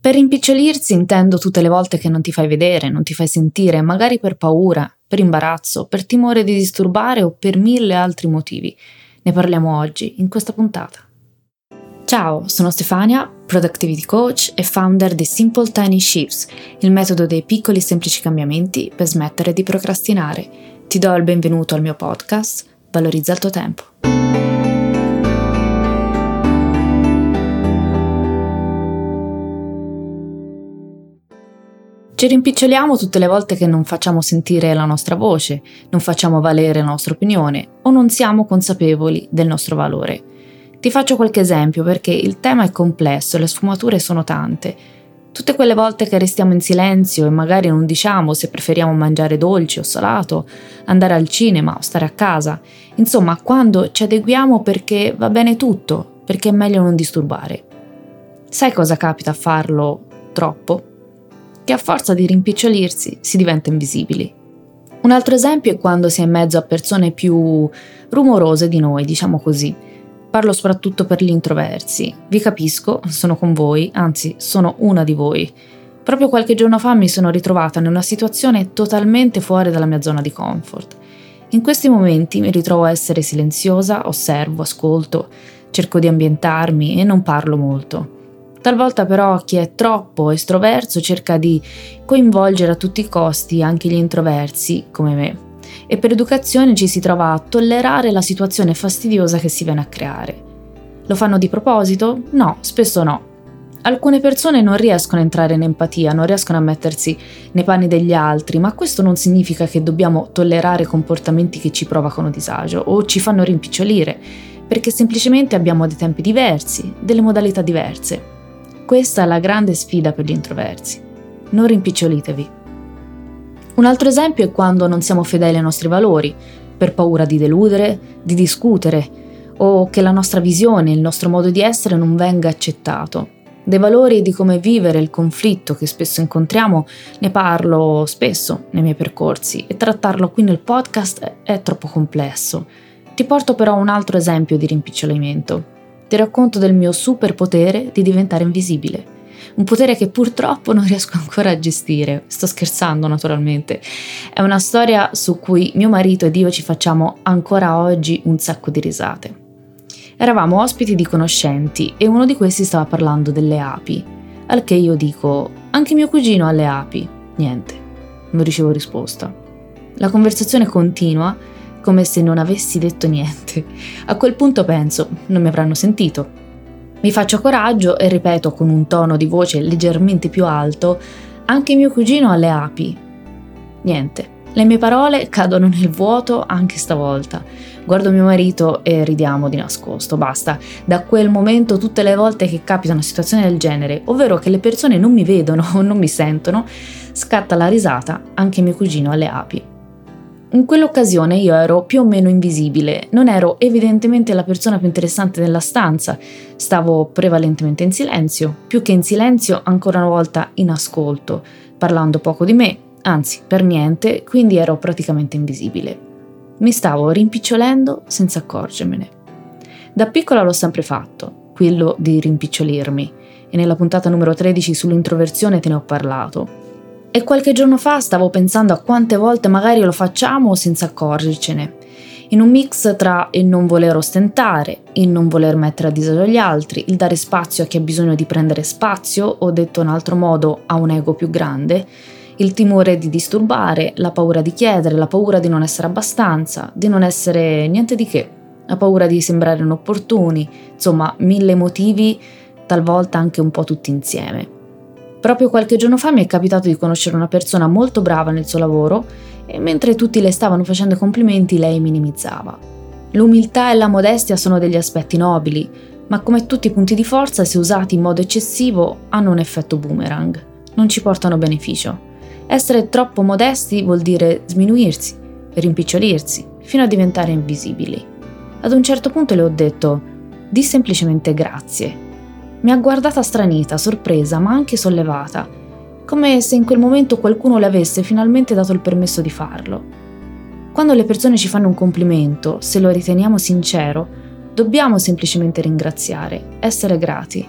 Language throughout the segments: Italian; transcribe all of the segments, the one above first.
Per rimpicciolirsi intendo tutte le volte che non ti fai vedere, non ti fai sentire, magari per paura, per imbarazzo, per timore di disturbare o per mille altri motivi. Ne parliamo oggi, in questa puntata. Ciao, sono Stefania, Productivity Coach e founder di Simple Tiny Shifts, il metodo dei piccoli semplici cambiamenti per smettere di procrastinare. Ti do il benvenuto al mio podcast, Valorizza il tuo tempo. Ci rimpiccioliamo tutte le volte che non facciamo sentire la nostra voce, non facciamo valere la nostra opinione o non siamo consapevoli del nostro valore. Ti faccio qualche esempio perché il tema è complesso e le sfumature sono tante. Tutte quelle volte che restiamo in silenzio e magari non diciamo se preferiamo mangiare dolce o salato, andare al cinema o stare a casa, insomma quando ci adeguiamo perché va bene tutto, perché è meglio non disturbare. Sai cosa capita a farlo troppo? Che a forza di rimpicciolirsi si diventa invisibili. Un altro esempio è quando si è in mezzo a persone più rumorose di noi, diciamo così. Parlo soprattutto per gli introversi. Vi capisco, sono con voi, anzi sono una di voi. Proprio qualche giorno fa mi sono ritrovata in una situazione totalmente fuori dalla mia zona di comfort. In questi momenti mi ritrovo a essere silenziosa, osservo, ascolto, cerco di ambientarmi e non parlo molto. Talvolta però chi è troppo estroverso cerca di coinvolgere a tutti i costi anche gli introversi come me e per educazione ci si trova a tollerare la situazione fastidiosa che si viene a creare. Lo fanno di proposito? No, spesso no. Alcune persone non riescono a entrare in empatia, non riescono a mettersi nei panni degli altri, ma questo non significa che dobbiamo tollerare comportamenti che ci provocano disagio o ci fanno rimpicciolire, perché semplicemente abbiamo dei tempi diversi, delle modalità diverse. Questa la grande sfida per gli introversi. Non rimpicciolitevi. Un altro esempio è quando non siamo fedeli ai nostri valori, per paura di deludere, di discutere o che la nostra visione, il nostro modo di essere non venga accettato. Dei valori di come vivere il conflitto che spesso incontriamo ne parlo spesso nei miei percorsi e trattarlo qui nel podcast è troppo complesso. Ti porto però un altro esempio di rimpicciolimento ti racconto del mio superpotere di diventare invisibile. Un potere che purtroppo non riesco ancora a gestire. Sto scherzando naturalmente. È una storia su cui mio marito ed io ci facciamo ancora oggi un sacco di risate. Eravamo ospiti di conoscenti e uno di questi stava parlando delle api. Al che io dico, anche mio cugino ha le api. Niente, non ricevo risposta. La conversazione continua come se non avessi detto niente. A quel punto penso, non mi avranno sentito. Mi faccio coraggio e ripeto con un tono di voce leggermente più alto, anche mio cugino ha le api. Niente. Le mie parole cadono nel vuoto anche stavolta. Guardo mio marito e ridiamo di nascosto. Basta. Da quel momento tutte le volte che capita una situazione del genere, ovvero che le persone non mi vedono o non mi sentono, scatta la risata, anche mio cugino ha le api. In quell'occasione io ero più o meno invisibile, non ero evidentemente la persona più interessante della stanza, stavo prevalentemente in silenzio, più che in silenzio ancora una volta in ascolto, parlando poco di me, anzi per niente, quindi ero praticamente invisibile. Mi stavo rimpicciolendo senza accorgermene. Da piccola l'ho sempre fatto, quello di rimpicciolirmi, e nella puntata numero 13 sull'introversione te ne ho parlato, e qualche giorno fa stavo pensando a quante volte magari lo facciamo senza accorgercene, in un mix tra il non voler ostentare, il non voler mettere a disagio gli altri, il dare spazio a chi ha bisogno di prendere spazio, o detto in altro modo, a un ego più grande, il timore di disturbare, la paura di chiedere, la paura di non essere abbastanza, di non essere niente di che, la paura di sembrare inopportuni, insomma mille motivi, talvolta anche un po' tutti insieme. Proprio qualche giorno fa mi è capitato di conoscere una persona molto brava nel suo lavoro e mentre tutti le stavano facendo complimenti lei minimizzava. L'umiltà e la modestia sono degli aspetti nobili, ma come tutti i punti di forza, se usati in modo eccessivo, hanno un effetto boomerang, non ci portano beneficio. Essere troppo modesti vuol dire sminuirsi, rimpicciolirsi, fino a diventare invisibili. Ad un certo punto le ho detto, di semplicemente grazie. Mi ha guardata stranita, sorpresa, ma anche sollevata, come se in quel momento qualcuno le avesse finalmente dato il permesso di farlo. Quando le persone ci fanno un complimento, se lo riteniamo sincero, dobbiamo semplicemente ringraziare, essere grati.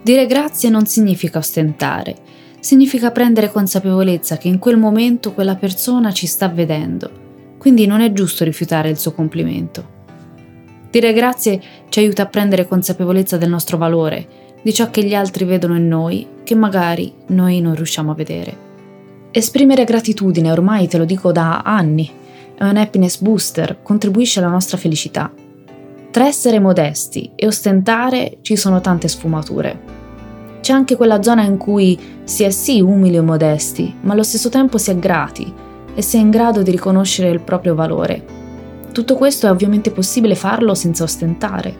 Dire grazie non significa ostentare, significa prendere consapevolezza che in quel momento quella persona ci sta vedendo, quindi non è giusto rifiutare il suo complimento. Dire grazie ci aiuta a prendere consapevolezza del nostro valore, di ciò che gli altri vedono in noi, che magari noi non riusciamo a vedere. Esprimere gratitudine, ormai te lo dico da anni, è un happiness booster, contribuisce alla nostra felicità. Tra essere modesti e ostentare ci sono tante sfumature. C'è anche quella zona in cui si è sì umili e modesti, ma allo stesso tempo si è grati e si è in grado di riconoscere il proprio valore tutto questo è ovviamente possibile farlo senza ostentare.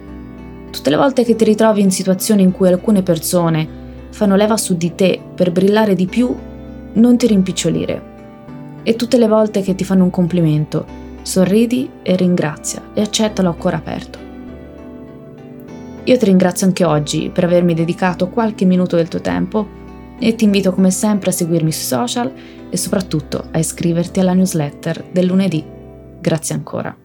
Tutte le volte che ti ritrovi in situazioni in cui alcune persone fanno leva su di te per brillare di più, non ti rimpicciolire. E tutte le volte che ti fanno un complimento, sorridi e ringrazia e accettalo a cuore aperto. Io ti ringrazio anche oggi per avermi dedicato qualche minuto del tuo tempo e ti invito come sempre a seguirmi sui social e soprattutto a iscriverti alla newsletter del lunedì. Grazie ancora.